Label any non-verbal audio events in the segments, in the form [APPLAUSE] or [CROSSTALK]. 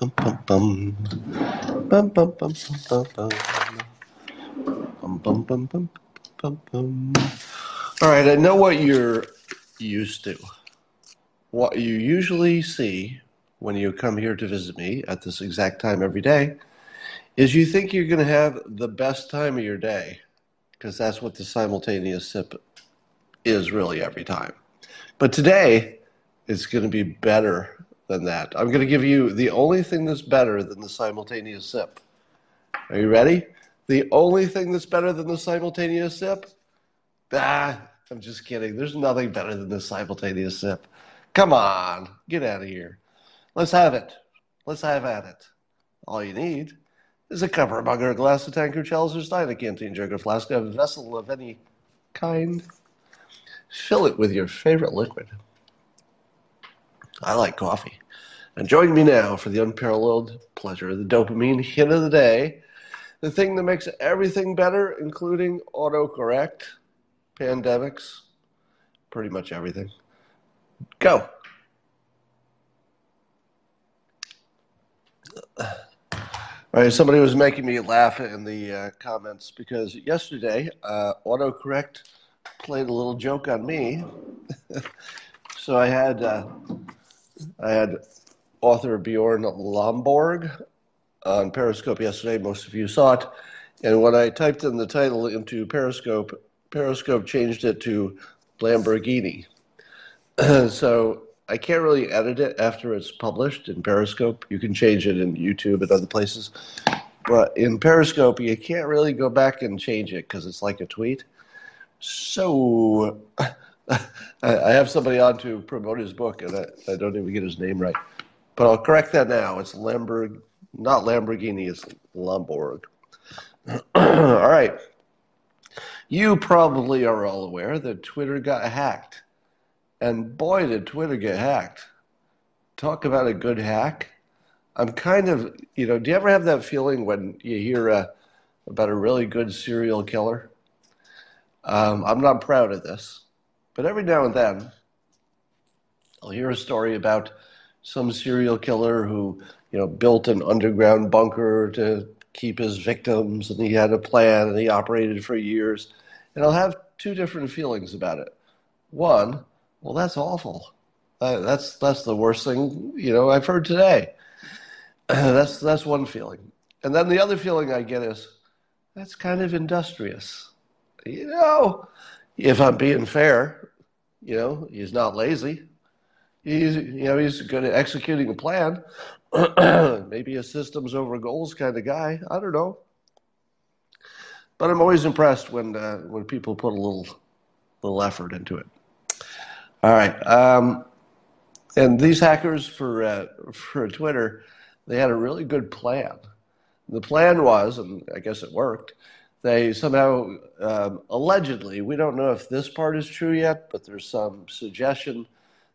bum bum bum. Bum bum bum bum bum bum. Bum bum bum bum bum. All right, I know what you're used to. What you usually see when you come here to visit me at this exact time every day is you think you're going to have the best time of your day because that's what the simultaneous sip is really every time. But today, it's going to be better than that. I'm going to give you the only thing that's better than the simultaneous sip. Are you ready? The only thing that's better than the simultaneous sip? Ah, I'm just kidding. There's nothing better than the simultaneous sip. Come on, get out of here. Let's have it. Let's have at it. All you need is a cover, a mug, or a glass, a tankard, chalice, or stein, a canteen, jug, or flask, a vessel of any kind. Fill it with your favorite liquid. I like coffee. And join me now for the unparalleled pleasure, of the dopamine hit of the day, the thing that makes everything better, including autocorrect, pandemics, pretty much everything. Go. All right, somebody was making me laugh in the uh, comments because yesterday uh, autocorrect played a little joke on me. [LAUGHS] so I had uh, I had author Bjorn Lomborg on Periscope yesterday. Most of you saw it, and when I typed in the title into Periscope, Periscope changed it to Lamborghini. [CLEARS THROAT] so I can't really edit it after it's published in Periscope. You can change it in YouTube and other places. But in Periscope, you can't really go back and change it because it's like a tweet. So [LAUGHS] I have somebody on to promote his book, and I, I, don't even get his name right. But I'll correct that now. It's Lomborg, not Lamborghini, it's Lomborg. [CLEARS THROAT] all right. You probably are all aware that Twitter got hacked. And boy, did Twitter get hacked. Talk about a good hack. I'm kind of, you know, do you ever have that feeling when you hear uh, about a really good serial killer? Um, I'm not proud of this, but every now and then I'll hear a story about some serial killer who, you know, built an underground bunker to keep his victims and he had a plan and he operated for years. And I'll have two different feelings about it. One, well, that's awful. Uh, that's that's the worst thing you know I've heard today. [CLEARS THROAT] that's that's one feeling, and then the other feeling I get is that's kind of industrious. You know, if I'm being fair, you know, he's not lazy. He's you know he's good at executing a plan. [CLEARS THROAT] Maybe a systems over goals kind of guy. I don't know. But I'm always impressed when uh, when people put a little little effort into it. All right. Um, and these hackers for uh, for Twitter, they had a really good plan. The plan was, and I guess it worked. They somehow, um, allegedly, we don't know if this part is true yet, but there's some suggestion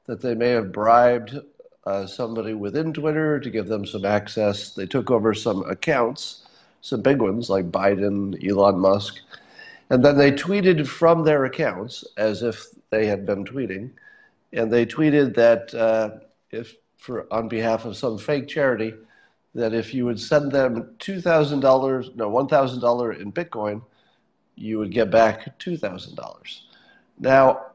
that they may have bribed uh, somebody within Twitter to give them some access. They took over some accounts, some big ones like Biden, Elon Musk, and then they tweeted from their accounts as if they had been tweeting. And they tweeted that uh, if, for, on behalf of some fake charity, that if you would send them $2,000, no, $1,000 in Bitcoin, you would get back $2,000. Now,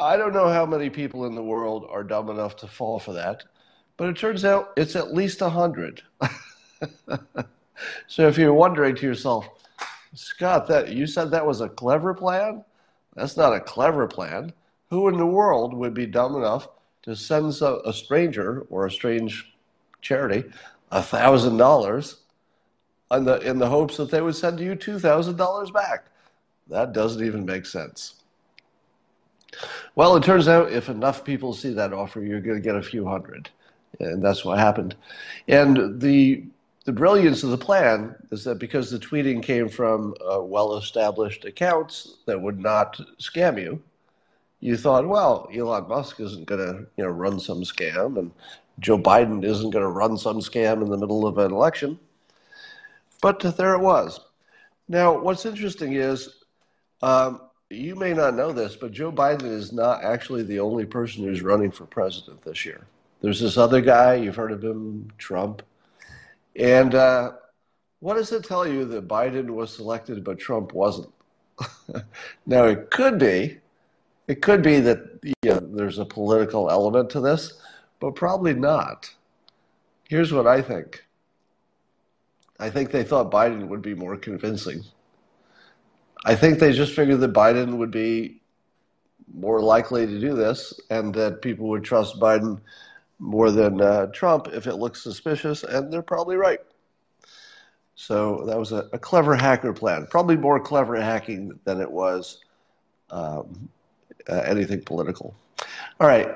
I don't know how many people in the world are dumb enough to fall for that, but it turns out it's at least 100. [LAUGHS] so if you're wondering to yourself, Scott, that you said that was a clever plan? That's not a clever plan. Who in the world would be dumb enough to send a stranger or a strange charity a thousand dollars in the in the hopes that they would send you two thousand dollars back? That doesn't even make sense. Well, it turns out if enough people see that offer, you're going to get a few hundred, and that's what happened. And the the brilliance of the plan is that because the tweeting came from uh, well established accounts that would not scam you, you thought, well, Elon Musk isn't going to you know, run some scam, and Joe Biden isn't going to run some scam in the middle of an election. But there it was. Now, what's interesting is um, you may not know this, but Joe Biden is not actually the only person who's running for president this year. There's this other guy, you've heard of him, Trump. And uh, what does it tell you that Biden was selected but Trump wasn't? [LAUGHS] now, it could be, it could be that you know, there's a political element to this, but probably not. Here's what I think I think they thought Biden would be more convincing. I think they just figured that Biden would be more likely to do this and that people would trust Biden more than uh, Trump if it looks suspicious, and they're probably right. So that was a, a clever hacker plan, probably more clever hacking than it was um, uh, anything political. All right.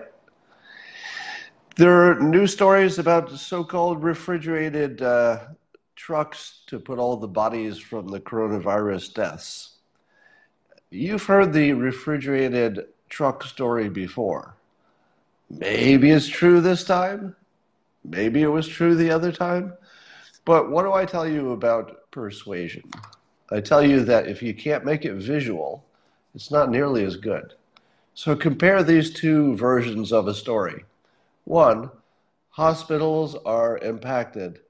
There are news stories about so called refrigerated uh, trucks to put all the bodies from the coronavirus deaths. You've heard the refrigerated truck story before. Maybe it's true this time. Maybe it was true the other time. But what do I tell you about persuasion? I tell you that if you can't make it visual, it's not nearly as good. So compare these two versions of a story. One, hospitals are impacted.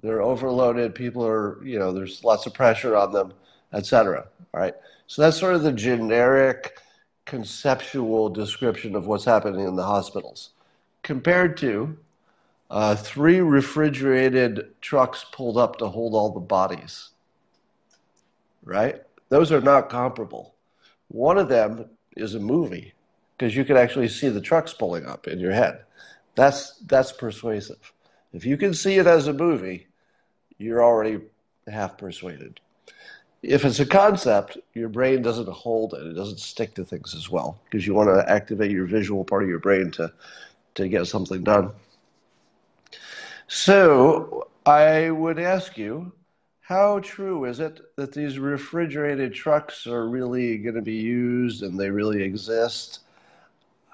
They're overloaded. People are, you know, there's lots of pressure on them, etc. All right. So that's sort of the generic conceptual description of what's happening in the hospitals, compared to uh, three refrigerated trucks pulled up to hold all the bodies. Right? Those are not comparable. One of them is a movie because you can actually see the trucks pulling up in your head. That's that's persuasive. If you can see it as a movie, you're already half persuaded if it's a concept, your brain doesn't hold it. It doesn't stick to things as well because you want to activate your visual part of your brain to, to get something done. So I would ask you, how true is it that these refrigerated trucks are really going to be used and they really exist?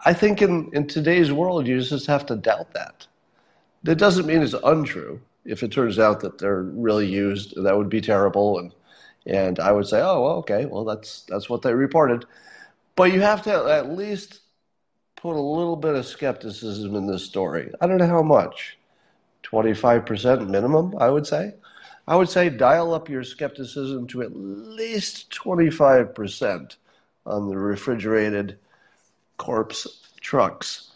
I think in, in today's world, you just have to doubt that. That doesn't mean it's untrue. If it turns out that they're really used, that would be terrible and and I would say, oh, well, okay, well, that's that's what they reported. But you have to at least put a little bit of skepticism in this story. I don't know how much. 25% minimum, I would say. I would say dial up your skepticism to at least 25% on the refrigerated corpse trucks,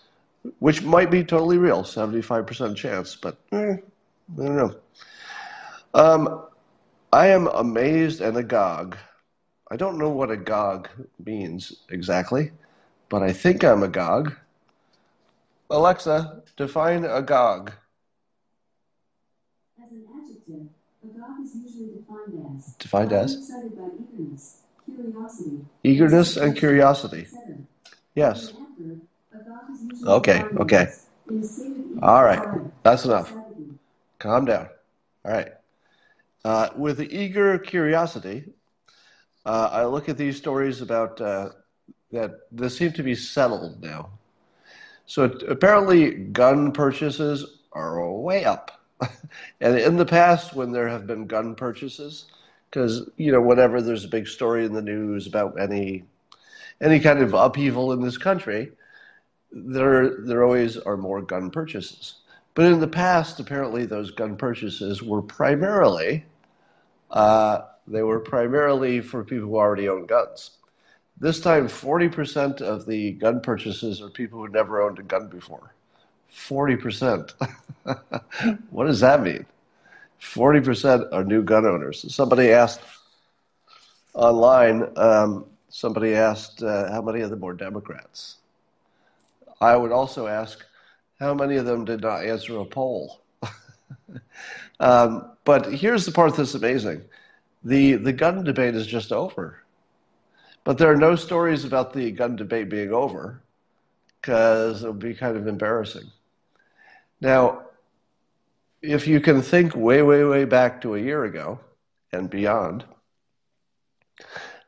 which might be totally real, 75% chance, but eh, I don't know. Um, I am amazed and agog. I don't know what agog means exactly, but I think I'm agog. Alexa, define agog. As an adjective, agog is usually defined as defined as excited by eagerness, curiosity, eagerness and curiosity. Yes. Okay, okay. All right, that's enough. Calm down. All right. Uh, with eager curiosity, uh, I look at these stories about uh, that they seem to be settled now. So apparently, gun purchases are way up. [LAUGHS] and in the past, when there have been gun purchases, because you know whenever there's a big story in the news about any any kind of upheaval in this country, there there always are more gun purchases. But in the past, apparently, those gun purchases were primarily uh, they were primarily for people who already own guns. This time, 40% of the gun purchases are people who never owned a gun before. 40%. [LAUGHS] what does that mean? 40% are new gun owners. Somebody asked online, um, somebody asked uh, how many of them were Democrats. I would also ask how many of them did not answer a poll. [LAUGHS] um, but here's the part that's amazing the, the gun debate is just over. But there are no stories about the gun debate being over because it would be kind of embarrassing. Now, if you can think way, way, way back to a year ago and beyond,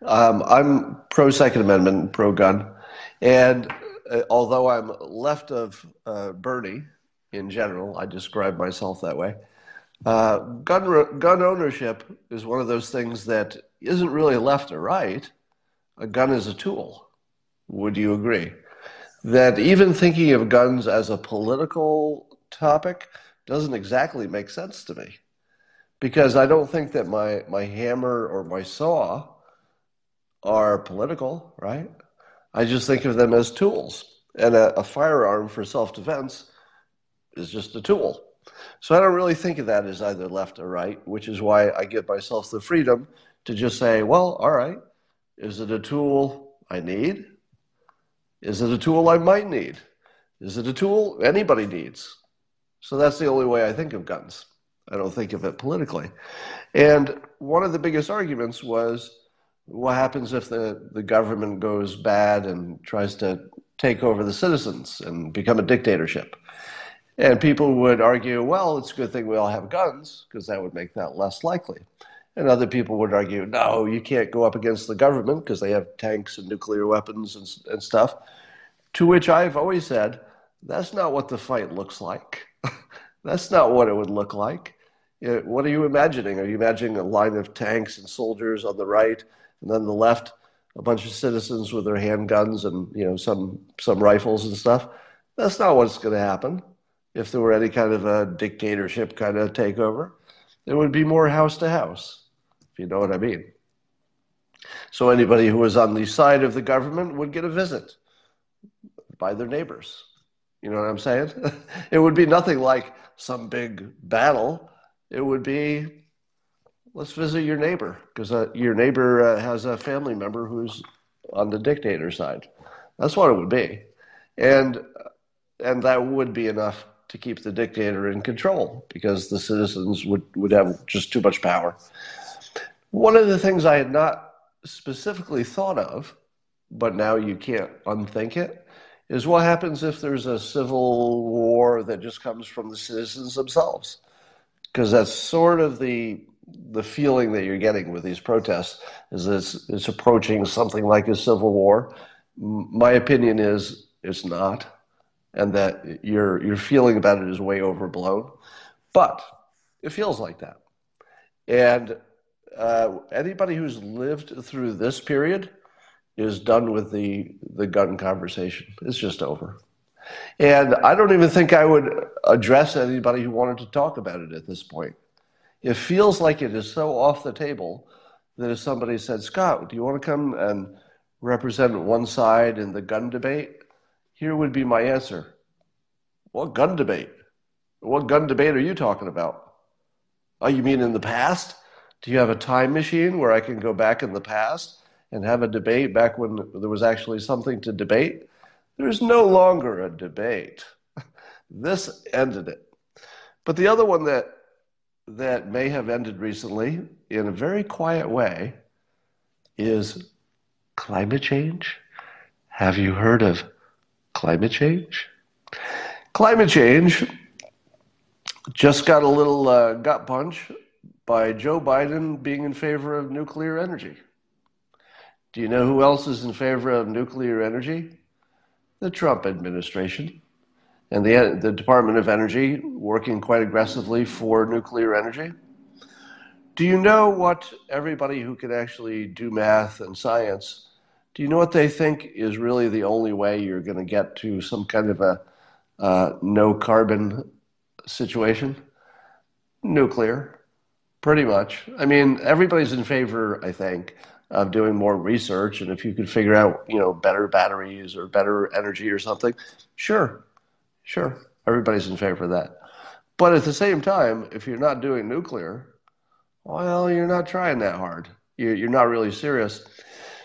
um, I'm pro Second Amendment, pro gun. And uh, although I'm left of uh, Bernie in general, I describe myself that way. Uh, gun gun ownership is one of those things that isn't really left or right. A gun is a tool. Would you agree? that even thinking of guns as a political topic doesn't exactly make sense to me. Because I don't think that my, my hammer or my saw are political, right? I just think of them as tools. And a, a firearm for self defense is just a tool. So I don't really think of that as either left or right, which is why I give myself the freedom to just say, well, all right, is it a tool I need? Is it a tool I might need? Is it a tool anybody needs? So that's the only way I think of guns. I don't think of it politically. And one of the biggest arguments was what happens if the, the government goes bad and tries to take over the citizens and become a dictatorship? And people would argue, well, it's a good thing we all have guns because that would make that less likely. And other people would argue, no, you can't go up against the government because they have tanks and nuclear weapons and, and stuff. To which I've always said, that's not what the fight looks like. [LAUGHS] that's not what it would look like. What are you imagining? Are you imagining a line of tanks and soldiers on the right, and then the left, a bunch of citizens with their handguns and you know some some rifles and stuff? That's not what's going to happen. If there were any kind of a dictatorship kind of takeover, it would be more house to house, if you know what I mean. So anybody who was on the side of the government would get a visit by their neighbors. You know what I'm saying? [LAUGHS] it would be nothing like some big battle. It would be, let's visit your neighbor because uh, your neighbor uh, has a family member who's on the dictator side. That's what it would be, and and that would be enough to keep the dictator in control because the citizens would would have just too much power. One of the things I had not specifically thought of, but now you can't unthink it, is what happens if there's a civil war that just comes from the citizens themselves? Because that's sort of the the feeling that you're getting with these protests is it's, it's approaching something like a civil war. My opinion is it's not, and that your your feeling about it is way overblown, but it feels like that. And uh, anybody who's lived through this period is done with the the gun conversation. It's just over. And I don't even think I would address anybody who wanted to talk about it at this point. It feels like it is so off the table that if somebody said, Scott, do you want to come and represent one side in the gun debate? Here would be my answer. What gun debate? What gun debate are you talking about? Oh, you mean in the past? Do you have a time machine where I can go back in the past and have a debate back when there was actually something to debate. There's no longer a debate. [LAUGHS] this ended it. But the other one that that may have ended recently in a very quiet way is climate change. Have you heard of climate change? Climate change just got a little uh, gut punch by Joe Biden being in favor of nuclear energy. Do you know who else is in favor of nuclear energy? The Trump administration and the, the Department of Energy working quite aggressively for nuclear energy. Do you know what everybody who can actually do math and science, do you know what they think is really the only way you're going to get to some kind of a uh, no carbon situation? Nuclear, pretty much. I mean, everybody's in favor, I think, of doing more research and if you could figure out you know better batteries or better energy or something sure. Sure. Everybody's in favor of that. But at the same time if you're not doing nuclear well you're not trying that hard. You're not really serious.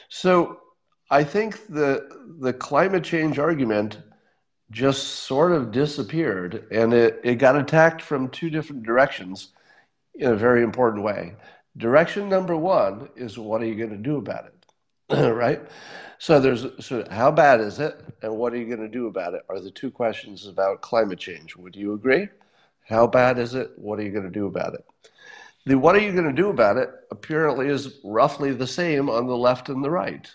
So i think the the climate change argument just sort of disappeared and it, it got attacked from two different directions in a very important way Direction number one is what are you going to do about it? [CLEARS THROAT] right? So there's so how bad is it and what are you going to do about it are the two questions about climate change. Would you agree? How bad is it? What are you going to do about it? The what are you going to do about it apparently is roughly the same on the left and the right.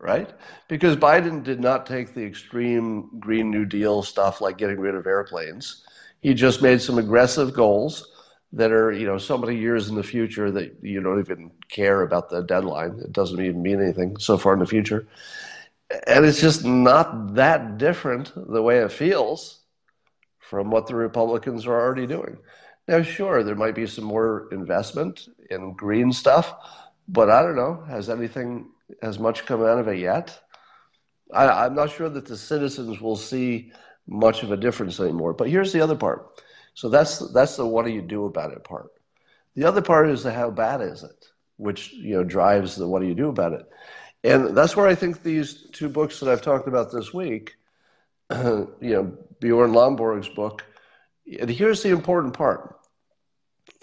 Right? Because Biden did not take the extreme Green New Deal stuff like getting rid of airplanes. He just made some aggressive goals that are you know so many years in the future that you don't even care about the deadline. It doesn't even mean anything so far in the future. And it's just not that different the way it feels from what the Republicans are already doing. Now, sure, there might be some more investment in green stuff, but I don't know. Has anything, has much come out of it yet? I, am not sure that the citizens will see much of a difference anymore. But here's the other part. So that's that's the what do you do about it part. The other part is the how bad is it, which you know drives the what do you do about it. And that's where I think these two books that I've talked about this week, [CLEARS THROAT] you know, Bjorn Lomborg's book, and here's the important part.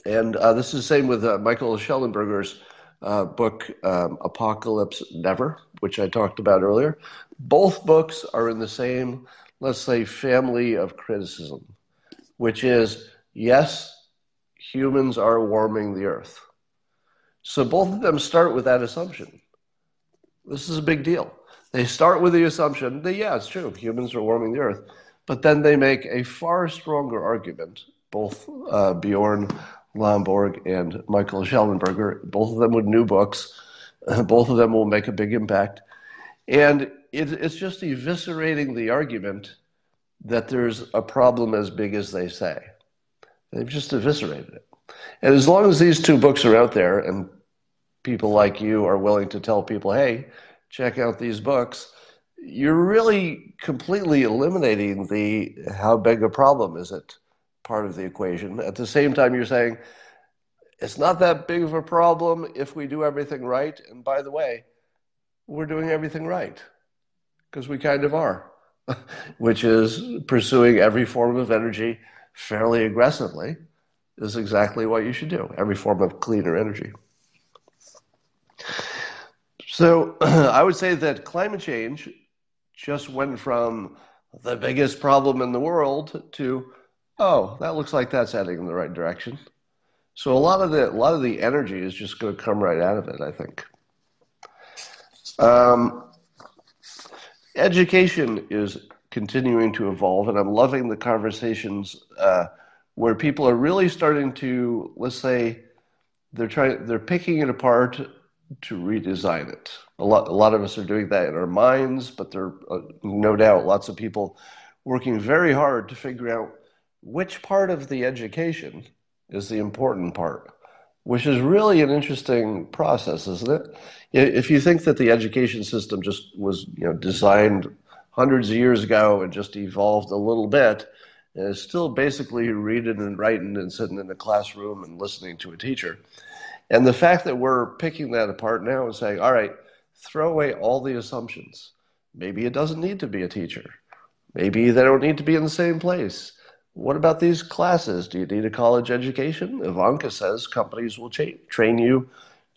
And uh, this is the same with uh, Michael Shellenberger's uh, book, um, Apocalypse Never, which I talked about earlier. Both books are in the same, let's say, family of criticism, which is yes, humans are warming the earth. So both of them start with that assumption. This is a big deal. They start with the assumption that, yeah, it's true, humans are warming the earth. But then they make a far stronger argument, both uh, Bjorn Lomborg and Michael Shellenberger. both of them with new books. [LAUGHS] both of them will make a big impact. And it, it's just eviscerating the argument that there's a problem as big as they say. They've just eviscerated it. And as long as these two books are out there and people like you are willing to tell people, hey, check out these books, you're really completely eliminating the how big a problem is it part of the equation. At the same time, you're saying it's not that big of a problem if we do everything right. And by the way, we're doing everything right because we kind of are, [LAUGHS] which is pursuing every form of energy fairly aggressively is exactly what you should do, every form of cleaner energy. So [CLEARS THROAT] I would say that climate change just went from the biggest problem in the world to oh, that looks like that's heading in the right direction. So a lot of the a lot of the energy is just going to come right out of it, I think. Um, education is continuing to evolve, and I'm loving the conversations uh, where people are really starting to, let's say, they're trying, they're picking it apart to redesign it. A lot, a lot of us are doing that in our minds, but there are uh, no doubt lots of people working very hard to figure out which part of the education is the important part, which is really an interesting process, isn't it? If you think that the education system just was you know, designed hundreds of years ago and just evolved a little bit, and is still basically reading and writing and sitting in a classroom and listening to a teacher. And the fact that we're picking that apart now and saying, all right, throw away all the assumptions. Maybe it doesn't need to be a teacher. Maybe they don't need to be in the same place. What about these classes? Do you need a college education? Ivanka says companies will cha- train you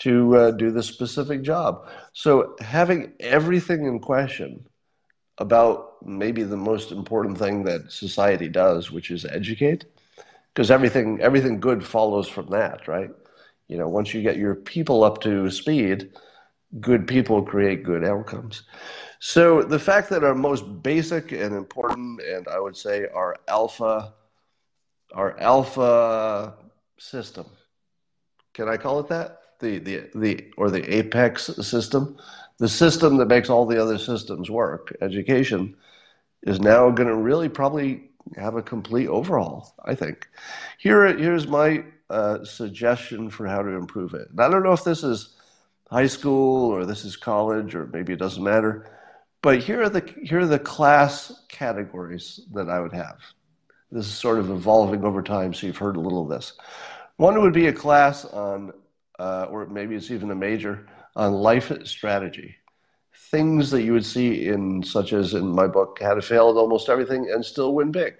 to uh, do the specific job. So having everything in question about maybe the most important thing that society does, which is educate, because everything everything good follows from that, right? You know, once you get your people up to speed, good people create good outcomes. So the fact that our most basic and important, and I would say our alpha, our alpha system, can I call it that? The the the or the apex system, the system that makes all the other systems work. Education is now going to really probably have a complete overhaul. I think. Here here's my uh, suggestion for how to improve it. And I don't know if this is high school or this is college or maybe it doesn't matter but here are the here are the class categories that I would have. This is sort of evolving over time, so you've heard a little of this. One would be a class on, uh, or maybe it's even a major on life strategy, things that you would see in, such as in my book, How to Fail at Almost Everything and Still Win Big,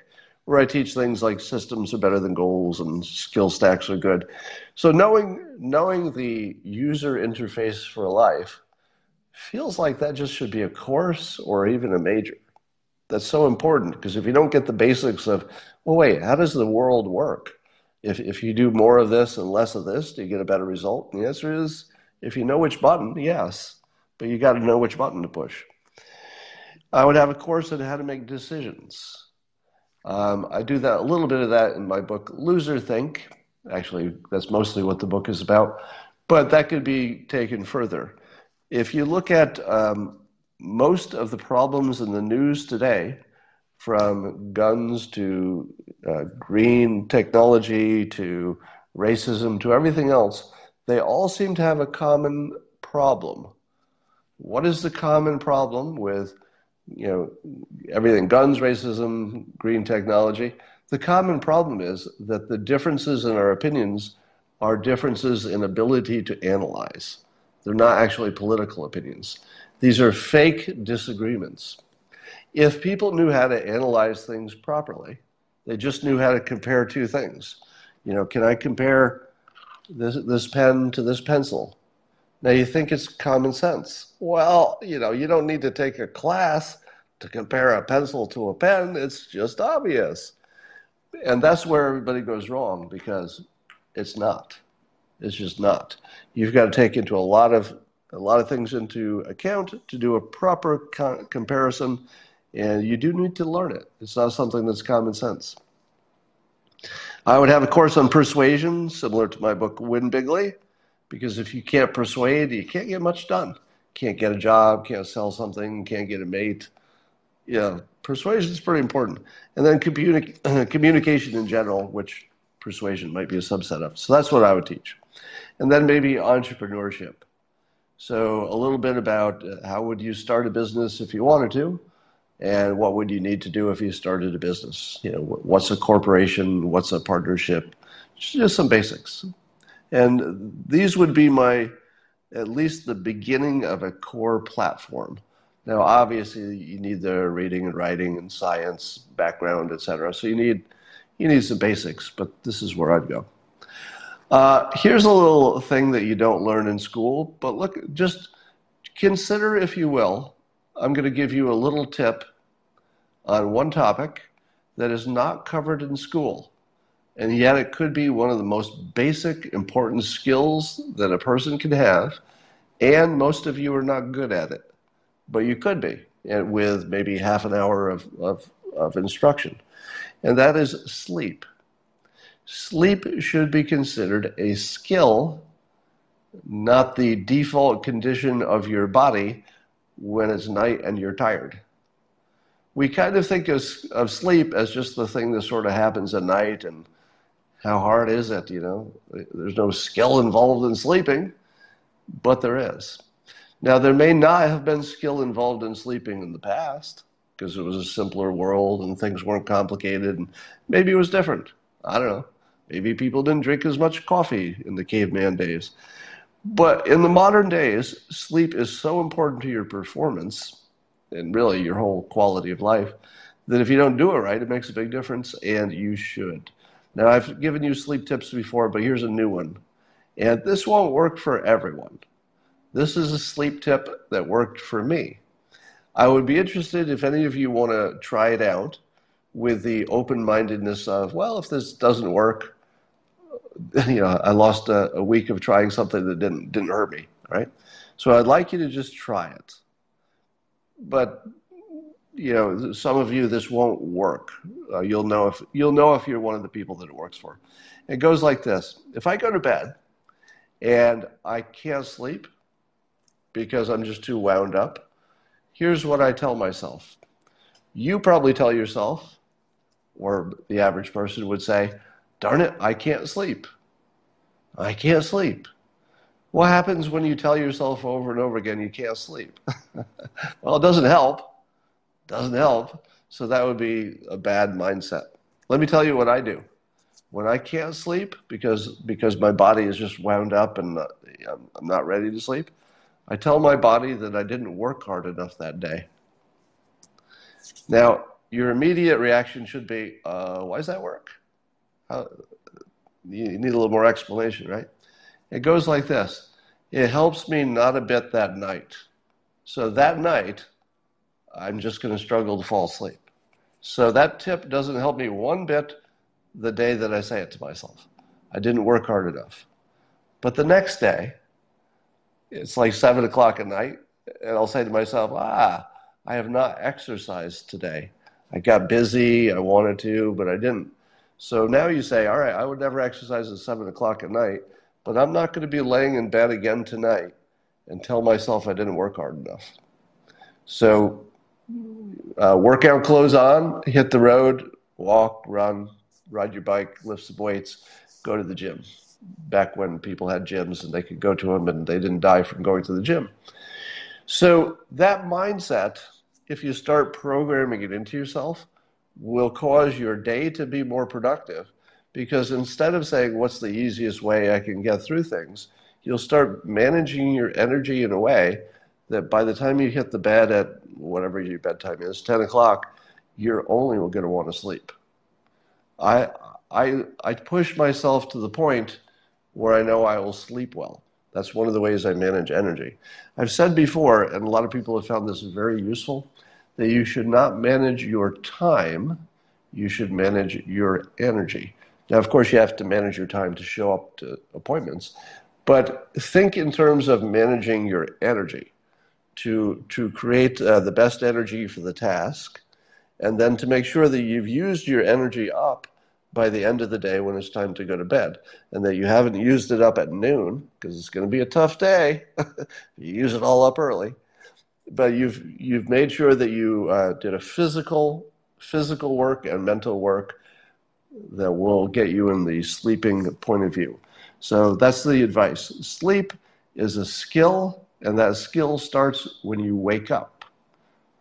where I teach things like systems are better than goals and skill stacks are good. So knowing knowing the user interface for life feels like that just should be a course or even a major. That's so important because if you don't get the basics of, well, wait, how does the world work? If, if you do more of this and less of this, do you get a better result? And the answer is, if you know which button, yes, but you got to know which button to push. I would have a course on how to make decisions. Um, I do that a little bit of that in my book, Loser Think. Actually, that's mostly what the book is about, but that could be taken further if you look at um, most of the problems in the news today, from guns to uh, green technology to racism to everything else, they all seem to have a common problem. What is the common problem with you know everything guns, racism, green technology? The common problem is that the differences in our opinions are differences in ability to analyze. They're not actually political opinions. These are fake disagreements. If people knew how to analyze things properly, they just knew how to compare two things. You know, can I compare this, this pen to this pencil? Now you think it's common sense. Well, you know, you don't need to take a class to compare a pencil to a pen. It's just obvious. And that's where everybody goes wrong because it's not. It's just not. You've got to take into a lot of a lot of things into account to do a proper co- comparison, and you do need to learn it. It's not something that's common sense. I would have a course on persuasion, similar to my book Win Bigly, because if you can't persuade, you can't get much done. Can't get a job, can't sell something, can't get a mate. Yeah, persuasion is pretty important. And then communi- [CLEARS THROAT] communication in general, which persuasion might be a subset of. So that's what I would teach. And then maybe entrepreneurship. So a little bit about uh, how would you start a business if you wanted to, and what would you need to do if you started a business? You know, what's a corporation? What's a partnership? Just some basics. And these would be my, at least the beginning of a core platform. Now, obviously, you need the reading and writing and science background, etc. So you need you need some basics, but this is where I'd go. Uh, here's a little thing that you don't learn in school, but look, just consider, if you will, I'm going to give you a little tip on one topic that is not covered in school. And yet, it could be one of the most basic, important skills that a person can have. And most of you are not good at it, but you could be and with maybe half an hour of, of, of instruction and that is sleep. Sleep should be considered a skill, not the default condition of your body when it's night and you're tired. We kind of think of, of sleep as just the thing that sort of happens at night and how hard is it, you know? There's no skill involved in sleeping, but there is. Now, there may not have been skill involved in sleeping in the past because it was a simpler world and things weren't complicated and maybe it was different. I don't know. Maybe people didn't drink as much coffee in the caveman days. But in the modern days, sleep is so important to your performance and really your whole quality of life that if you don't do it right, it makes a big difference and you should. Now, I've given you sleep tips before, but here's a new one. And this won't work for everyone. This is a sleep tip that worked for me. I would be interested if any of you want to try it out with the open mindedness of, well, if this doesn't work, [LAUGHS] you know, I lost a, a, week of trying something that didn't didn't hurt me, right? So I'd like you to just try it. But you know, some of you this won't work. Uh, you'll know if you'll know if you're one of the people that it works for. It goes like this: If I go to bed and I can't sleep because I'm just too wound up, here's what I tell myself. You probably tell yourself, or the average person would say, darn it, I can't sleep. I can't sleep. What happens when you tell yourself over and over again you can't sleep? [LAUGHS] well, it doesn't help. It doesn't help. So that would be a bad mindset. Let me tell you what I do. When I can't sleep because because my body is just wound up and uh, I'm not ready to sleep, I tell my body that I didn't work hard enough that day. Now, your immediate reaction should be, uh, why does that work? How, you need a little more explanation, right? It goes like this It helps me not a bit that night. So that night, I'm just going to struggle to fall asleep. So that tip doesn't help me one bit the day that I say it to myself. I didn't work hard enough. But the next day, it's like seven o'clock at night, and I'll say to myself, ah, I have not exercised today. I got busy, I wanted to, but I didn't. So now you say, all right, I would never exercise at seven o'clock at night, but I'm not going to be laying in bed again tonight and tell myself I didn't work hard enough. So, uh, workout clothes on, hit the road, walk, run, ride your bike, lift some weights, go to the gym. Back when people had gyms and they could go to them and they didn't die from going to the gym. So, that mindset, if you start programming it into yourself, will cause your day to be more productive because instead of saying, What's the easiest way I can get through things? you'll start managing your energy in a way that by the time you hit the bed at whatever your bedtime is, 10 o'clock, you're only going to want to sleep. I, I, I push myself to the point where I know I will sleep well. That's one of the ways I manage energy. I've said before, and a lot of people have found this very useful, that you should not manage your time, you should manage your energy. Now, of course, you have to manage your time to show up to appointments, but think in terms of managing your energy to, to create uh, the best energy for the task, and then to make sure that you've used your energy up by the end of the day when it's time to go to bed, and that you haven't used it up at noon because it's going to be a tough day. [LAUGHS] you use it all up early, but you've you've made sure that you uh, did a physical physical work and mental work that will get you in the sleeping point of view. So that's the advice. Sleep is a skill, and that skill starts when you wake up,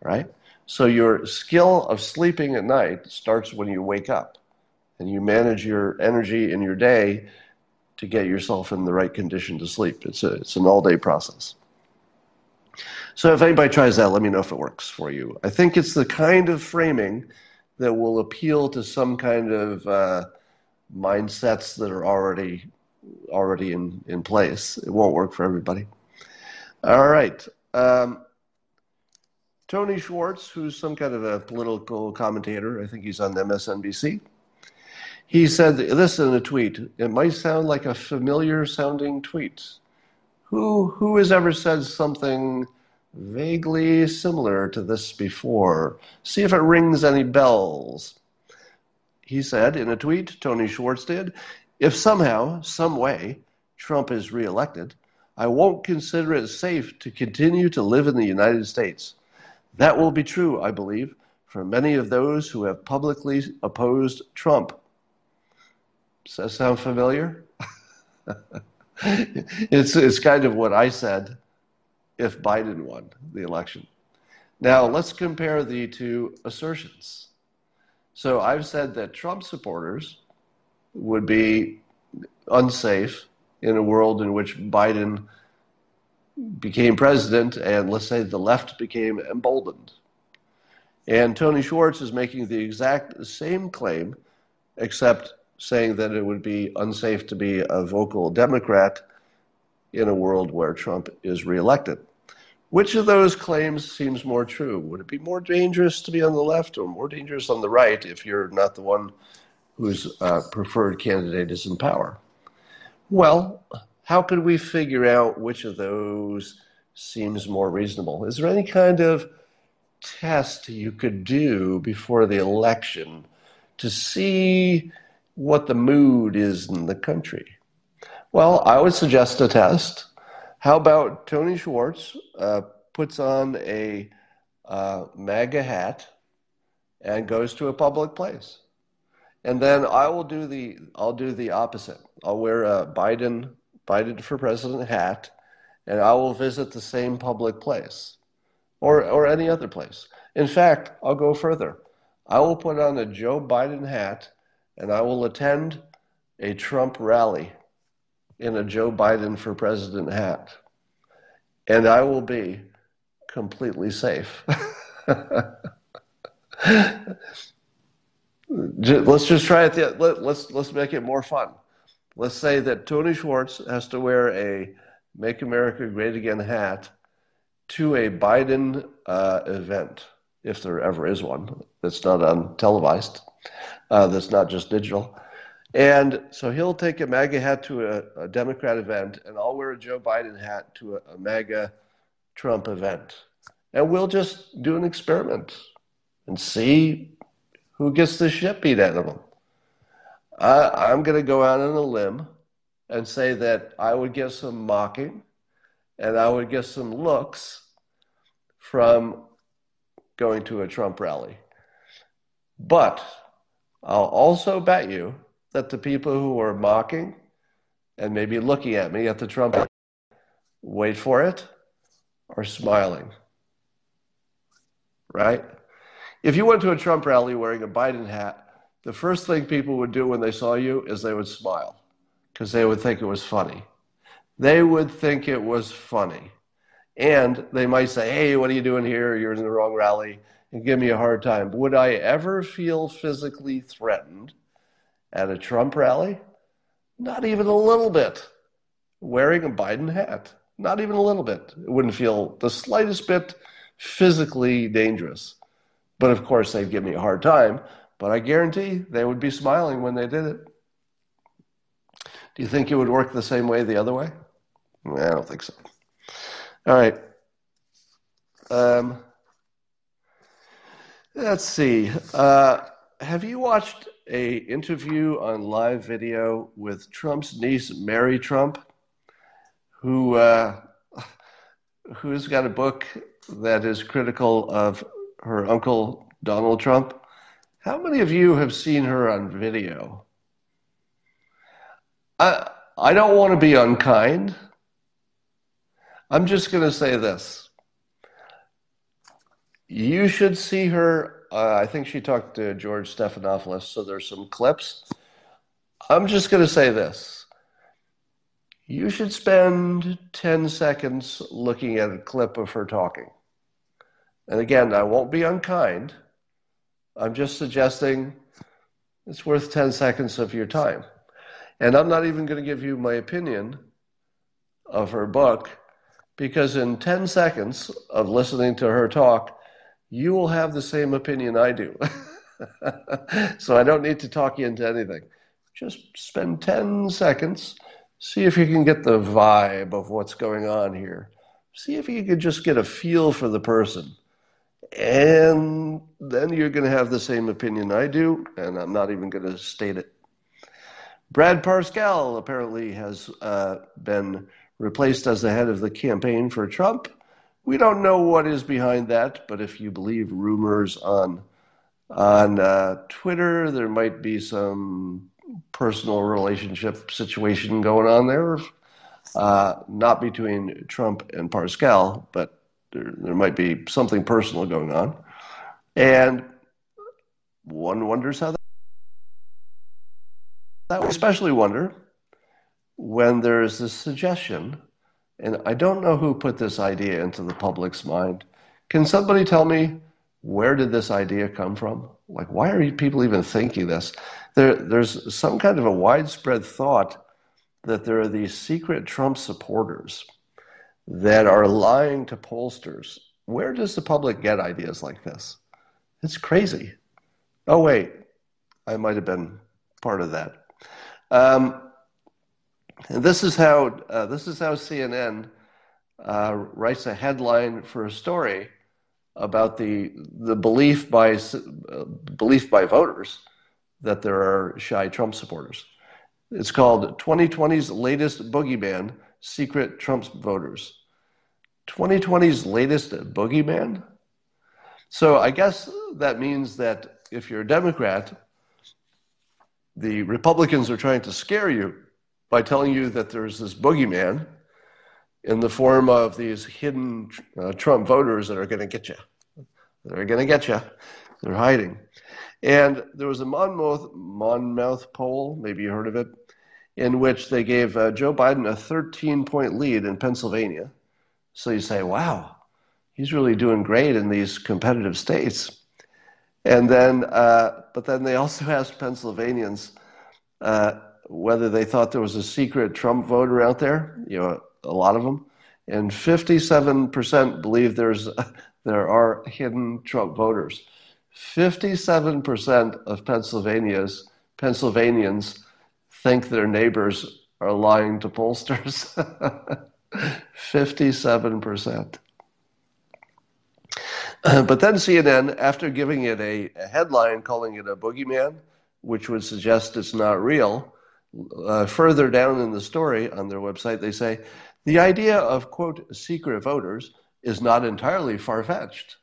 right? So your skill of sleeping at night starts when you wake up, and you manage your energy in your day to get yourself in the right condition to sleep. It's, a, it's an all day process. So if anybody tries that, let me know if it works for you. I think it's the kind of framing that will appeal to some kind of uh, mindsets that are already already in, in place. It won't work for everybody. All right. Um, Tony Schwartz, who's some kind of a political commentator, I think he's on MSNBC. He said this in a tweet. It might sound like a familiar sounding tweet. Who, who has ever said something vaguely similar to this before? See if it rings any bells. He said in a tweet, Tony Schwartz did, if somehow, some way, Trump is reelected, I won't consider it safe to continue to live in the United States. That will be true, I believe, for many of those who have publicly opposed Trump. Does that sound familiar? [LAUGHS] it's, it's kind of what I said if Biden won the election. Now, let's compare the two assertions. So I've said that Trump supporters would be unsafe in a world in which Biden became president and let's say the left became emboldened. And Tony Schwartz is making the exact same claim, except saying that it would be unsafe to be a vocal Democrat in a world where Trump is reelected. Which of those claims seems more true? Would it be more dangerous to be on the left or more dangerous on the right if you're not the one whose uh, preferred candidate is in power. Well, how could we figure out which of those seems more reasonable? Is there any kind of test you could do before the election to see what the mood is in the country? Well, I would suggest a test. How about Tony Schwartz uh, puts on a uh, MAGA hat and goes to a public place? and then I will do the I'll do the opposite. I'll wear a Biden Biden for president hat, and I will visit the same public place, or or any other place. In fact, I'll go further. I will put on a Joe Biden hat, and I will attend a Trump rally in a Joe Biden for president hat, and I will be completely safe. [LAUGHS] let's just try it. The, let, let's let's make it more fun. Let's say that Tony Schwartz has to wear a "Make America Great Again" hat to a Biden uh, event, if there ever is one that's not on televised, uh, that's not just digital. And so he'll take a MAGA hat to a, a Democrat event, and I'll wear a Joe Biden hat to a, a MAGA Trump event. And we'll just do an experiment and see who gets the shit beat out of them. I, I'm going to go out on a limb and say that I would get some mocking and I would get some looks from going to a Trump rally. But I'll also bet you that the people who are mocking and maybe looking at me at the Trump wait for it, are smiling. Right? If you went to a Trump rally wearing a Biden hat, the first thing people would do when they saw you is they would smile because they would think it was funny. They would think it was funny. And they might say, hey, what are you doing here? You're in the wrong rally and give me a hard time. Would I ever feel physically threatened at a Trump rally? Not even a little bit. Wearing a Biden hat. Not even a little bit. It wouldn't feel the slightest bit physically dangerous. But of course, they'd give me a hard time. But I guarantee they would be smiling when they did it. Do you think it would work the same way the other way? I don't think so. All right. Um, let's see. Uh, have you watched a interview on live video with Trump's niece, Mary Trump, who uh, who's got a book that is critical of her uncle Donald Trump? How many of you have seen her on video? I I don't want to be unkind. I'm just going to say this. You should see her. Uh, I think she talked to George Stephanopoulos, so there's some clips. I'm just going to say this. You should spend 10 seconds looking at a clip of her talking. And again, I won't be unkind. I'm just suggesting it's worth 10 seconds of your time. And I'm not even going to give you my opinion of her book because in 10 seconds of listening to her talk, you will have the same opinion I do. [LAUGHS] so I don't need to talk you into anything. Just spend 10 seconds, see if you can get the vibe of what's going on here. See if you can just get a feel for the person. And then you're going to have the same opinion I do, and I'm not even going to state it. Brad Parscale apparently has uh, been replaced as the head of the campaign for Trump. We don't know what is behind that, but if you believe rumors on on uh, Twitter, there might be some personal relationship situation going on there, uh, not between Trump and Parscale, but there, there might be something personal going on, and one wonders how that. That especially wonder when there is this suggestion, and I don't know who put this idea into the public's mind. Can somebody tell me where did this idea come from? Like, why are people even thinking this? There, there's some kind of a widespread thought that there are these secret Trump supporters that are lying to pollsters. Where does the public get ideas like this? It's crazy. Oh, wait, I might have been part of that. Um, and this is how uh, this is how CNN uh, writes a headline for a story about the the belief by uh, belief by voters that there are shy Trump supporters. It's called 2020's latest boogeyman: secret Trump voters. 2020's latest boogeyman. So I guess that means that if you're a Democrat, the Republicans are trying to scare you by telling you that there's this boogeyman in the form of these hidden uh, Trump voters that are going to get you. They're going to get you. They're hiding. And there was a Monmouth, Monmouth poll, maybe you heard of it, in which they gave uh, Joe Biden a 13 point lead in Pennsylvania. So you say, wow, he's really doing great in these competitive states. And then, uh, but then they also [LAUGHS] asked Pennsylvanians, uh, whether they thought there was a secret Trump voter out there, you know, a lot of them, and 57% believe there's [LAUGHS] there are hidden Trump voters. 57% of Pennsylvania's Pennsylvanians think their neighbors are lying to pollsters. [LAUGHS] 57%. [CLEARS THROAT] But then CNN, after giving it a, a headline calling it a boogeyman, which would suggest it's not real, uh, further down in the story on their website, they say the idea of, quote, secret voters is not entirely far fetched.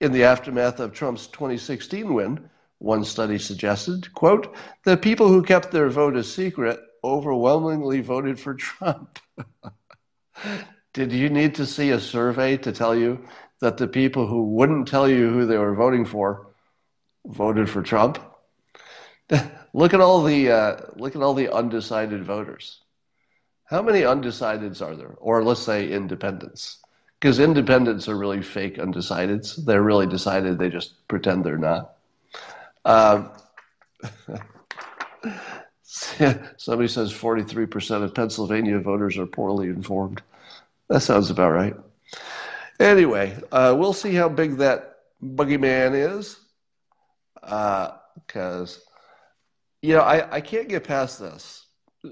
In the aftermath of Trump's 2016 win, one study suggested, quote, the people who kept their vote a secret overwhelmingly voted for Trump. [LAUGHS] Did you need to see a survey to tell you that the people who wouldn't tell you who they were voting for voted for Trump? [LAUGHS] look at all the uh, look at all the undecided voters. How many undecideds are there? Or let's say independents. Because independents are really fake undecideds. They're really decided, they just pretend they're not. Um, [LAUGHS] somebody says 43% of Pennsylvania voters are poorly informed. That sounds about right. Anyway, uh, we'll see how big that boogeyman is. Because, uh, you know, I, I can't get past this.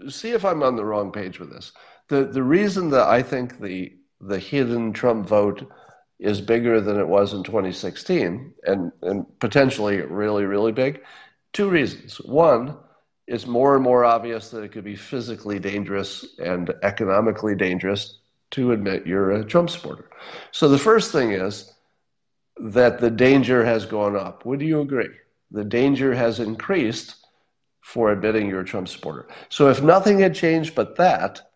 See if I'm on the wrong page with this. The, the reason that I think the, the hidden Trump vote is bigger than it was in 2016 and, and potentially really, really big, two reasons. One, it's more and more obvious that it could be physically dangerous and economically dangerous to admit you're a Trump supporter. So the first thing is that the danger has gone up. Would you agree? The danger has increased for admitting you're a Trump supporter. So if nothing had changed but that,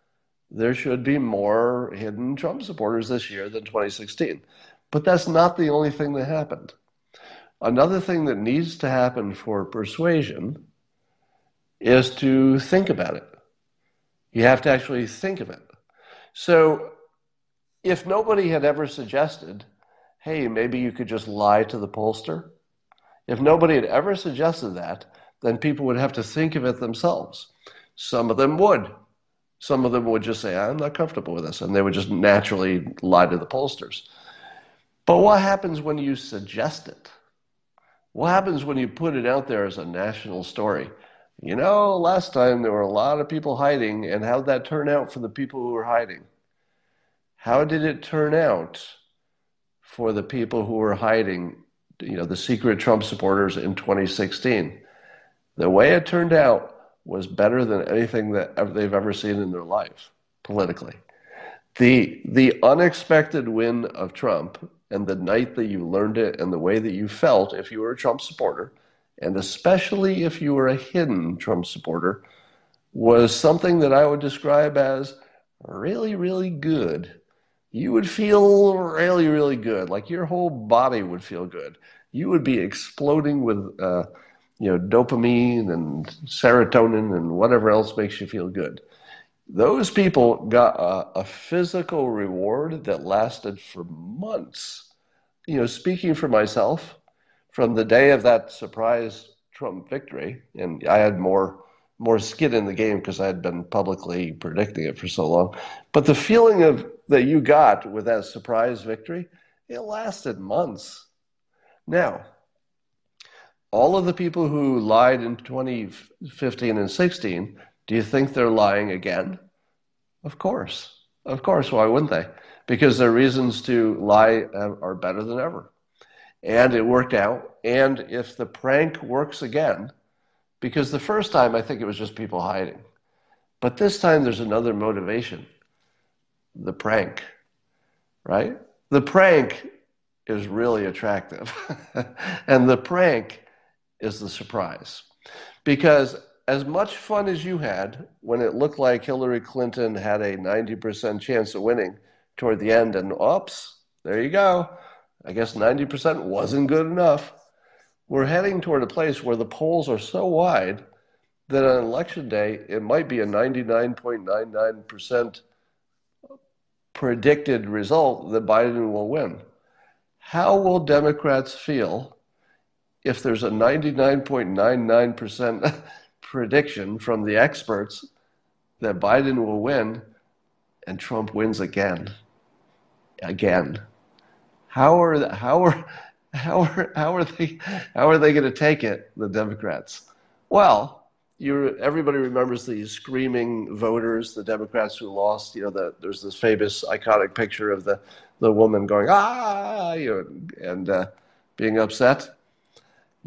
there should be more hidden Trump supporters this year than 2016. But that's not the only thing that happened. Another thing that needs to happen for persuasion is to think about it. You have to actually think of it. So if nobody had ever suggested, hey, maybe you could just lie to the pollster, if nobody had ever suggested that, then people would have to think of it themselves. Some of them would. Some of them would just say, I'm not comfortable with this. And they would just naturally lie to the pollsters. But what happens when you suggest it? What happens when you put it out there as a national story? You know, last time there were a lot of people hiding, and how'd that turn out for the people who were hiding? How did it turn out for the people who were hiding, you know, the secret Trump supporters in 2016? The way it turned out was better than anything that they've ever seen in their life politically. The, the unexpected win of Trump and the night that you learned it and the way that you felt if you were a Trump supporter – and especially if you were a hidden Trump supporter, was something that I would describe as really, really good. You would feel really, really good. Like your whole body would feel good. You would be exploding with, uh, you know, dopamine and serotonin and whatever else makes you feel good. Those people got a, a physical reward that lasted for months. You know, speaking for myself, from the day of that surprise Trump victory, and I had more more skin in the game because I had been publicly predicting it for so long. But the feeling of that you got with that surprise victory, it lasted months. Now, all of the people who lied in 2015 and 16, do you think they're lying again? Of course. Of course. Why wouldn't they? Because their reasons to lie uh, are better than ever and it worked out. And if the prank works again, because the first time I think it was just people hiding, but this time there's another motivation the prank, right? The prank is really attractive. [LAUGHS] and the prank is the surprise. Because as much fun as you had when it looked like Hillary Clinton had a 90% chance of winning toward the end, and oops, there you go. I guess 90% wasn't good enough. We're heading toward a place where the polls are so wide that on election day, it might be a 99.99% predicted result that Biden will win. How will Democrats feel if there's a 99.99% [LAUGHS] prediction from the experts that Biden will win and Trump wins again? Again. How are how are [LAUGHS] how are how are they how are they going to take it? The Democrats. Well, you everybody remembers the screaming voters, the Democrats who lost. You know, the, there's this famous iconic picture of the the woman going ah, you know, and uh, being upset.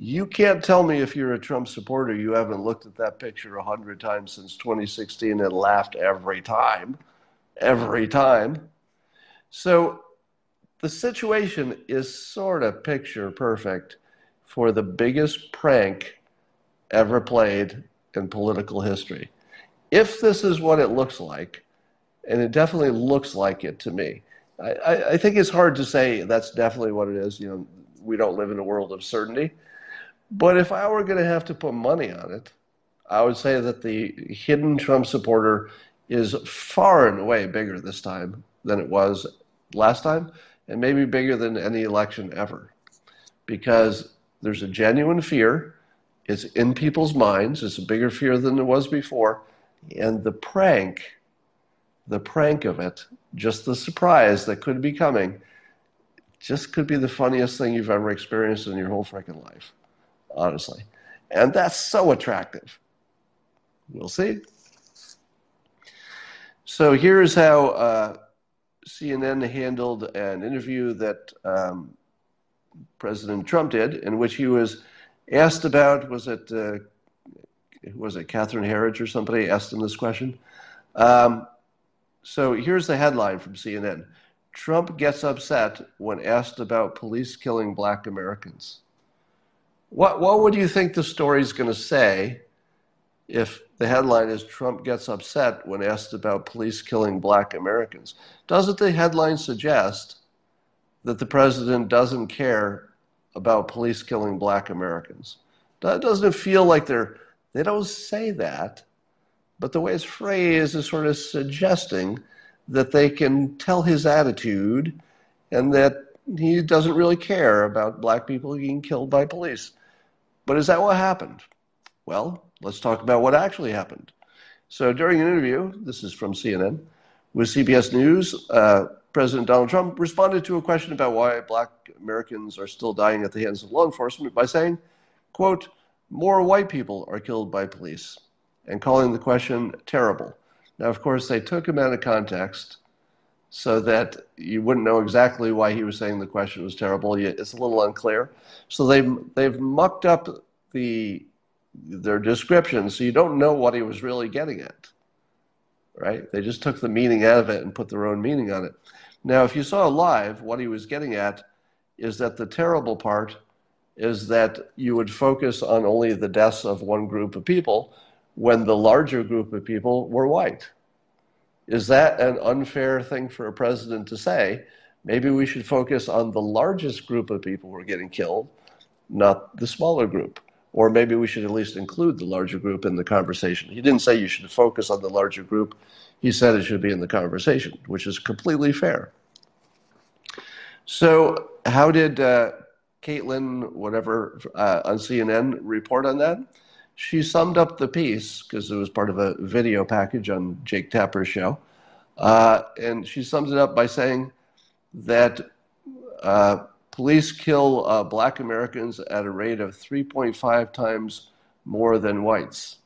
You can't tell me if you're a Trump supporter, you haven't looked at that picture a hundred times since 2016 and laughed every time, every time. So the situation is sort of picture perfect for the biggest prank ever played in political history. If this is what it looks like, and it definitely looks like it to me, I, I think it's hard to say that's definitely what it is. You know, we don't live in a world of certainty. But if I were going to have to put money on it, I would say that the hidden Trump supporter is far and away bigger this time than it was last time, and maybe bigger than any election ever. Because there's a genuine fear, it's in people's minds, it's a bigger fear than it was before, and the prank, the prank of it, just the surprise that could be coming, just could be the funniest thing you've ever experienced in your whole freaking life, honestly. And that's so attractive. We'll see. So here's how uh, CNN handled an interview that um, President Trump did, in which he was asked about was it uh, was it Catherine Herridge or somebody asked him this question. Um, so here's the headline from CNN: Trump gets upset when asked about police killing Black Americans. What what would you think the story's going to say if the headline is Trump gets upset when asked about police killing black Americans. Doesn't the headline suggest that the president doesn't care about police killing black Americans? Doesn't it feel like they're, they don't say that, but the way it's phrased is sort of suggesting that they can tell his attitude and that he doesn't really care about black people being killed by police. But is that what happened? Well, let's talk about what actually happened. So during an interview, this is from CNN, with CBS News, uh, President Donald Trump responded to a question about why black Americans are still dying at the hands of law enforcement by saying, quote, more white people are killed by police, and calling the question terrible. Now, of course, they took him out of context so that you wouldn't know exactly why he was saying the question was terrible. It's a little unclear. So they've, they've mucked up the their description, so you don't know what he was really getting at. Right? They just took the meaning out of it and put their own meaning on it. Now, if you saw live, what he was getting at is that the terrible part is that you would focus on only the deaths of one group of people when the larger group of people were white. Is that an unfair thing for a president to say? Maybe we should focus on the largest group of people who are getting killed, not the smaller group or maybe we should at least include the larger group in the conversation. He didn't say you should focus on the larger group. He said it should be in the conversation, which is completely fair. So, how did uh, Kaitlan, whatever, uh, on CNN report on that? She summed up the piece because it was part of a video package on Jake Tapper's show. Uh, and she sums it up by saying that uh, Police kill uh, black Americans at a rate of 3.5 times more than whites.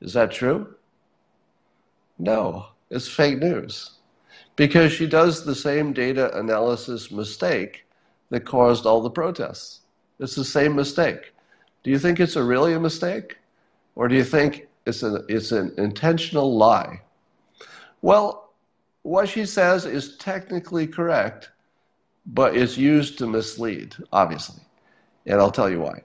Is that true? No, it's fake news. Because she does the same data analysis mistake that caused all the protests. It's the same mistake. Do you think it's a really a mistake? Or do you think it's an, it's an intentional lie? Well, what she says is technically correct, but it's used to mislead, obviously. And I'll tell you why.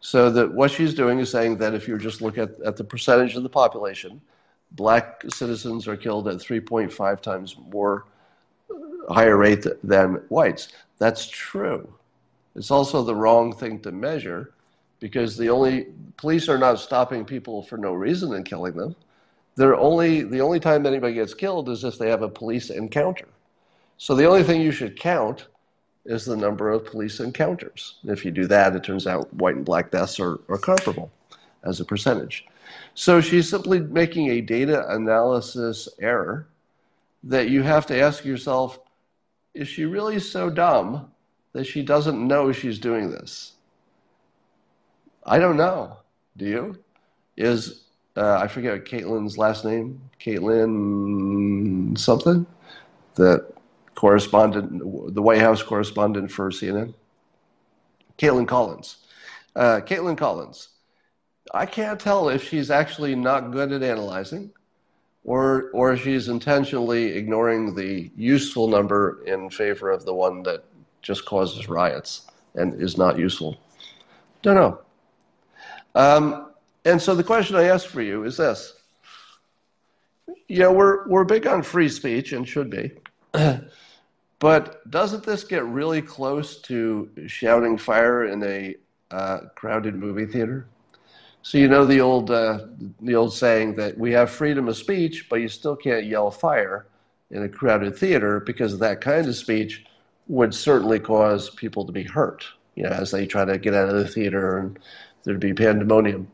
So that what she's doing is saying that if you just look at, at the percentage of the population, black citizens are killed at 3.5 times more uh, higher rate than whites. That's true. It's also the wrong thing to measure because the only police are not stopping people for no reason and killing them. They're only the only time anybody gets killed is if they have a police encounter. So the only thing you should count is the number of police encounters. If you do that, it turns out white and black deaths are, are comparable as a percentage. So she's simply making a data analysis error that you have to ask yourself is she really so dumb that she doesn't know she's doing this? I don't know. Do you? Is, uh, I forget Kaitlan's last name, Kaitlan something? That correspondent, the White House correspondent for CNN, Kaitlan Collins. Uh, Kaitlan Collins. I can't tell if she's actually not good at analyzing or or she's intentionally ignoring the useful number in favor of the one that just causes riots and is not useful. Don't know. Um, and so the question I ask for you is this. You know, we're, we're big on free speech and should be. [CLEARS THROAT] but doesn't this get really close to shouting fire in a uh, crowded movie theater? So you know the old uh, the old saying that we have freedom of speech, but you still can't yell fire in a crowded theater because that kind of speech would certainly cause people to be hurt. You know, as they try to get out of the theater and there'd be pandemonium.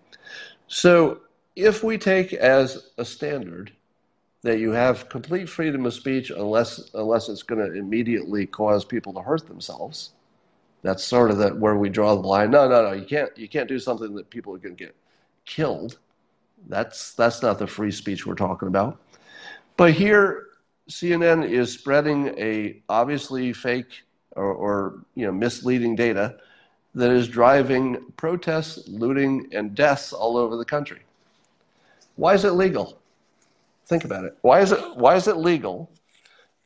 So if we take as a standard that you have complete freedom of speech unless unless it's going to immediately cause people to hurt themselves, that's sort of that where we draw the line. No, no, no. You can't. You can't do something that people are going to get killed. That's that's not the free speech we're talking about. But here, CNN is spreading a obviously fake or, or you know misleading data that is driving protests, looting, and deaths all over the country. Why is it legal? Think about it. Why is it why is it legal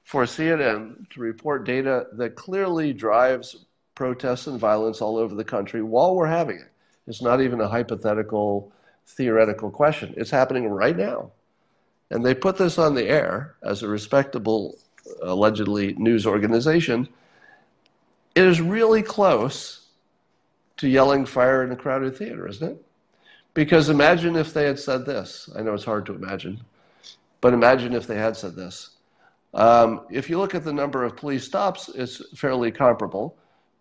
for CNN to report data that clearly drives protests and violence all over the country while we're having it. It's not even a hypothetical, theoretical question. It's happening right now. And they put this on the air as a respectable, allegedly, news organization. It is really close to yelling fire in a crowded theater, isn't it? Because imagine if they had said this. I know it's hard to imagine, but imagine if they had said this. Um, if you look at the number of police stops, it's fairly comparable.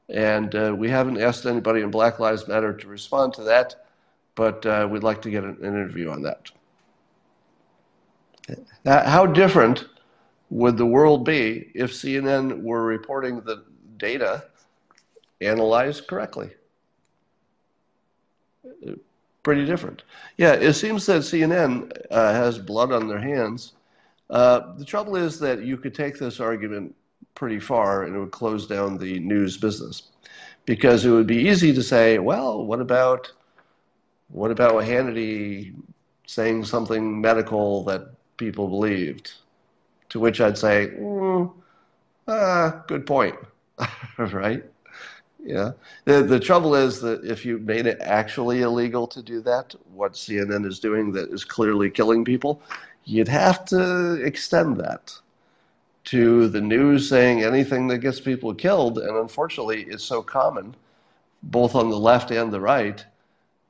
And uh, we haven't asked anybody in Black Lives Matter to respond to that, but uh, we'd like to get an, an interview on that. How different would the world be if CNN were reporting the data analyzed correctly? Pretty different. Yeah, it seems that CNN uh, has blood on their hands. Uh, the trouble is that you could take this argument pretty far and it would close down the news business. Because it would be easy to say, well, what about what about Hannity saying something medical that people believed? To which I'd say, mm, ah, good point, [LAUGHS] right? Yeah. The the trouble is that if you made it actually illegal to do that, what CNN is doing that is clearly killing people, you'd have to extend that to the news saying anything that gets people killed. And unfortunately, it's so common, both on the left and the right,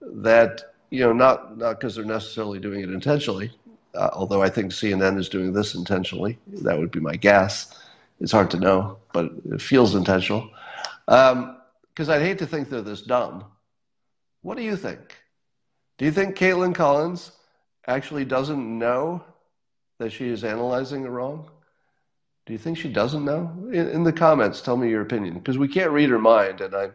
that, you know, not not because they're necessarily doing it intentionally, uh, although I think CNN is doing this intentionally. That would be my guess. It's hard to know, but it feels intentional. Because I'd hate to think they're this dumb. What do you think? Do you think Kaitlan Collins actually doesn't know that she is analyzing it wrong? Do you think she doesn't know? In, in the comments, tell me your opinion because we can't read her mind, and I'm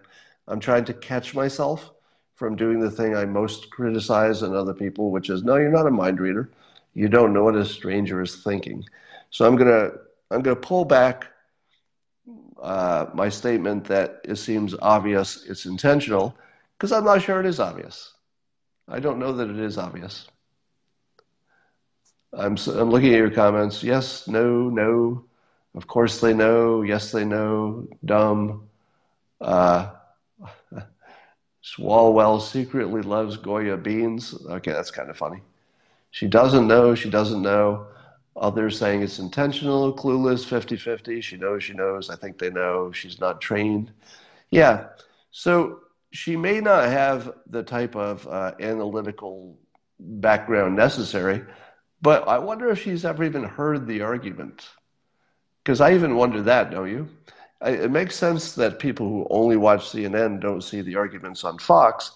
I'm trying to catch myself from doing the thing I most criticize in other people, which is no, you're not a mind reader. You don't know what a stranger is thinking. So I'm gonna I'm gonna pull back uh, my statement that it seems obvious it's intentional because I'm not sure it is obvious. I don't know that it is obvious. I'm, I'm looking at your comments. Yes, no, no. Of course they know. Yes, they know. Dumb. Uh, [LAUGHS] Swalwell secretly loves Goya beans. Okay, that's kind of funny. She doesn't know. She doesn't know. Others saying it's intentional, clueless, 50 50. She knows, she knows. I think they know. She's not trained. Yeah. So she may not have the type of uh, analytical background necessary, but I wonder if she's ever even heard the argument. Because I even wonder that, don't you? I, it makes sense that people who only watch CNN don't see the arguments on Fox,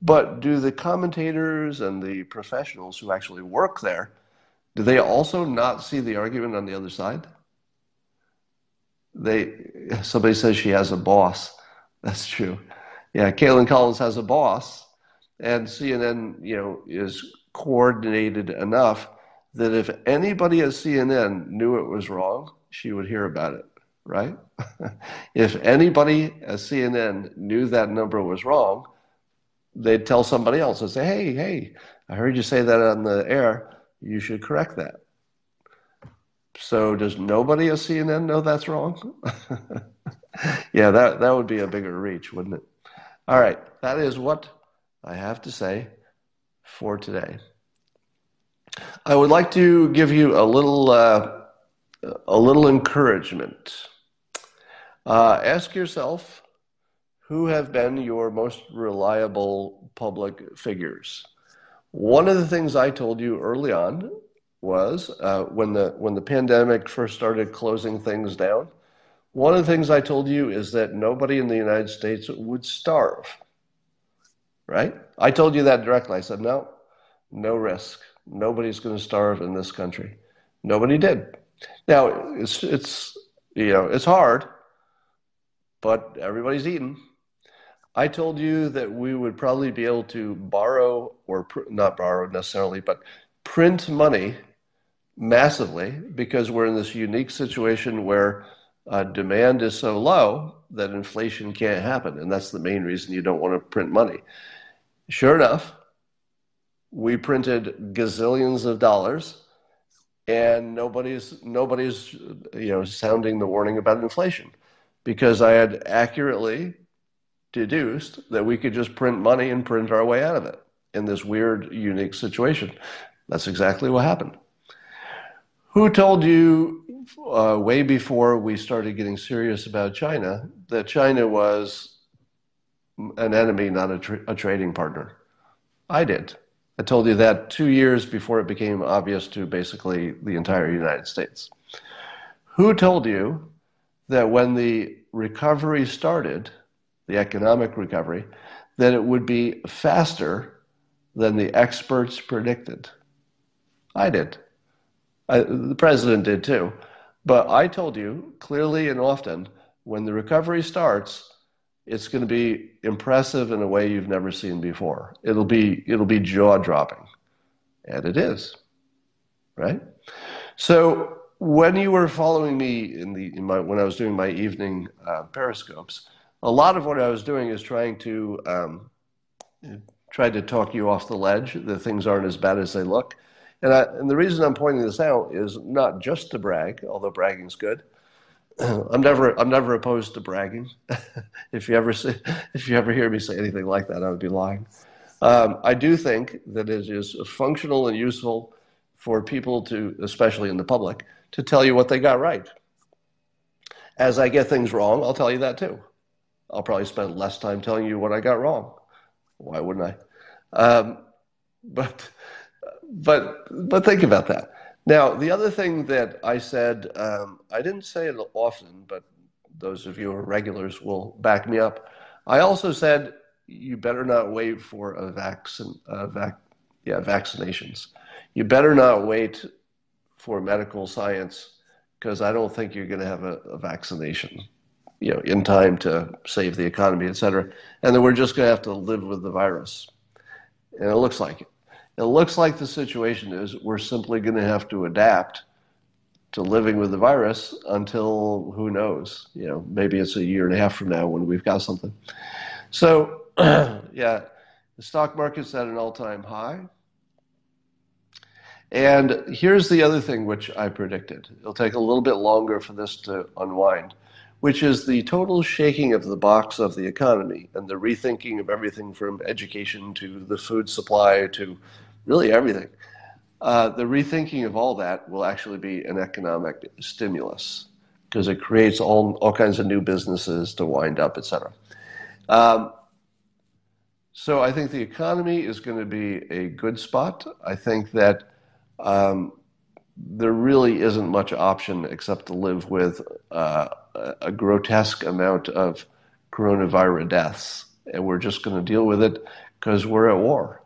but do the commentators and the professionals who actually work there, do they also not see the argument on the other side? They somebody says she has a boss. That's true. Yeah, Kaitlan Collins has a boss, and CNN, you know, is coordinated enough that if anybody at CNN knew it was wrong, she would hear about it, right? [LAUGHS] if anybody at CNN knew that number was wrong, they'd tell somebody else and say, hey, hey, I heard you say that on the air. You should correct that. So does nobody at CNN know that's wrong? [LAUGHS] yeah, that, that would be a bigger reach, wouldn't it? All right, that is what I have to say for today. I would like to give you a little uh, a little encouragement. Uh, ask yourself who have been your most reliable public figures. One of the things I told you early on was uh, when the when the pandemic first started closing things down. One of the things I told you is that nobody in the United States would starve. Right? I told you that directly. I said, no, no risk. Nobody's going to starve in this country. Nobody did. Now it's it's you know it's hard, but everybody's eating. I told you that we would probably be able to borrow or pr- not borrow necessarily, but print money massively because we're in this unique situation where uh, demand is so low that inflation can't happen, and that's the main reason you don't want to print money. Sure enough, we printed gazillions of dollars and nobody's nobody's you know sounding the warning about inflation because I had accurately deduced that we could just print money and print our way out of it in this weird unique situation. That's exactly what happened. Who told you uh, way before we started getting serious about China that China was an enemy, not a, tra- a trading partner? I did. I told you that two years before it became obvious to basically the entire United States. Who told you that when the recovery started, the economic recovery, that it would be faster than the experts predicted? I did. I, the president did too. But I told you clearly and often when the recovery starts, it's going to be impressive in a way you've never seen before. It'll be it'll be jaw dropping, and it is, right? So when you were following me in the in my, when I was doing my evening uh, periscopes, a lot of what I was doing is trying to um, try to talk you off the ledge that things aren't as bad as they look. And, I, and the reason I'm pointing this out is not just to brag, although bragging's good [CLEARS THROAT] I'm never I'm never opposed to bragging. [LAUGHS] if you ever say, [LAUGHS] if you ever hear me say anything like that, I would be lying. Um, I do think that it is functional and useful for people to, especially in the public, to tell you what they got right. As I get things wrong, I'll tell you that too. I'll probably spend less time telling you what I got wrong. Why wouldn't I? Um, but but but think about that. Now, the other thing that I said, um, I didn't say it often, but those of you who are regulars will back me up. I also said you better not wait for a vaccine, uh, vac- yeah, vaccinations. You better not wait for medical science because I don't think you're going to have a, a, vaccination, you know, in time to save the economy, et cetera. And then we're just going to have to live with the virus. And it looks like it. It looks like the situation is we're simply going to have to adapt to living with the virus until who knows, you know, maybe it's a year and a half from now when we've got something. So, [CLEARS THROAT] yeah, the stock market's at an all time high. And here's the other thing which I predicted. It'll take a little bit longer for this to unwind, which is the total shaking of the box of the economy and the rethinking of everything from education to the food supply to really everything. Uh, the rethinking of all that will actually be an economic stimulus because it creates all, all kinds of new businesses to wind up, et cetera. Um, so I think the economy is going to be a good spot. I think that um, there really isn't much option except to live with uh, a grotesque amount of coronavirus deaths. And we're just going to deal with it because we're at war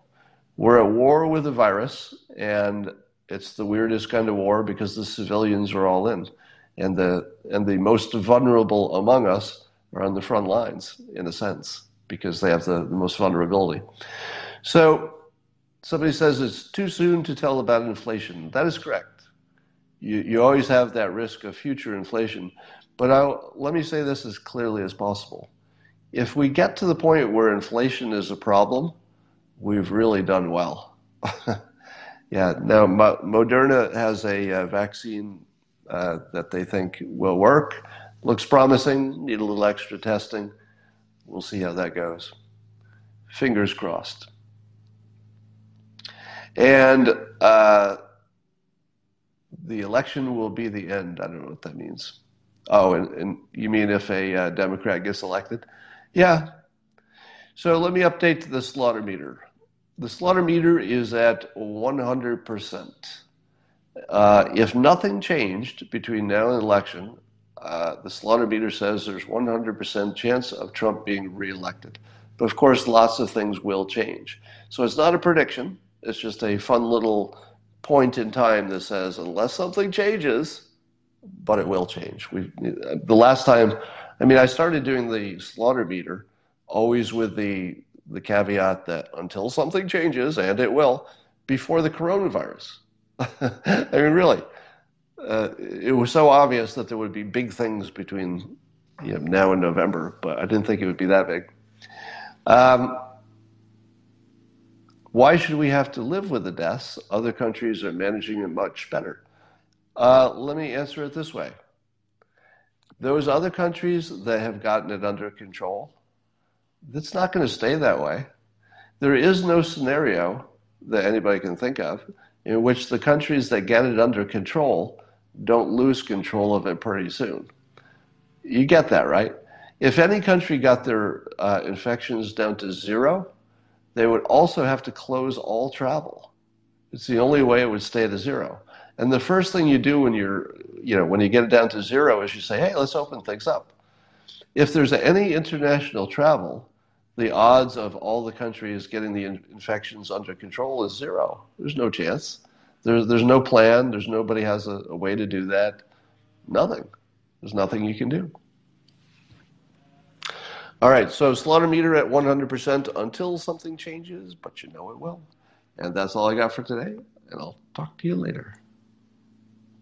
we're at war with the virus, and it's the weirdest kind of war because the civilians are all in, and the and the most vulnerable among us are on the front lines in a sense because they have the, the most vulnerability. So somebody says it's too soon to tell about inflation. That is correct. You, you always have that risk of future inflation. But I'll, let me say this as clearly as possible. If we get to the point where inflation is a problem, we've really done well. [LAUGHS] Yeah. Now, Mo- Moderna has a uh, vaccine uh, that they think will work. Looks promising. Need a little extra testing. We'll see how that goes. Fingers crossed. And uh, the election will be the end. I don't know what that means. Oh, and, and you mean if a uh, Democrat gets elected? Yeah. So let me update the slaughter meter. The slaughter meter is at 100%. Uh, if nothing changed between now and election, uh, the slaughter meter says there's 100% chance of Trump being reelected. But of course, lots of things will change. So it's not a prediction. It's just a fun little point in time that says unless something changes, but it will change. We the last time, I mean, I started doing the slaughter meter always with the the caveat that until something changes, and it will, before the coronavirus. [LAUGHS] I mean, really, uh, it was so obvious that there would be big things between you know, now and November, but I didn't think it would be that big. Um, why should we have to live with the deaths? Other countries are managing it much better. Uh, let me answer it this way. Those other countries that have gotten it under control, it's not going to stay that way. There is no scenario that anybody can think of in which the countries that get it under control don't lose control of it pretty soon. You get that, right? If any country got their uh, infections down to zero, they would also have to close all travel. It's the only way it would stay to zero. And the first thing you do when you're, you know, when you get it down to zero is you say, hey, let's open things up. If there's any international travel, the odds of all the countries getting the infections under control is zero. There's no chance. There's, there's no plan. There's nobody has a, a way to do that. Nothing. There's nothing you can do. All right, so slaughter meter at 100% until something changes, but you know it will. And that's all I got for today, and I'll talk to you later.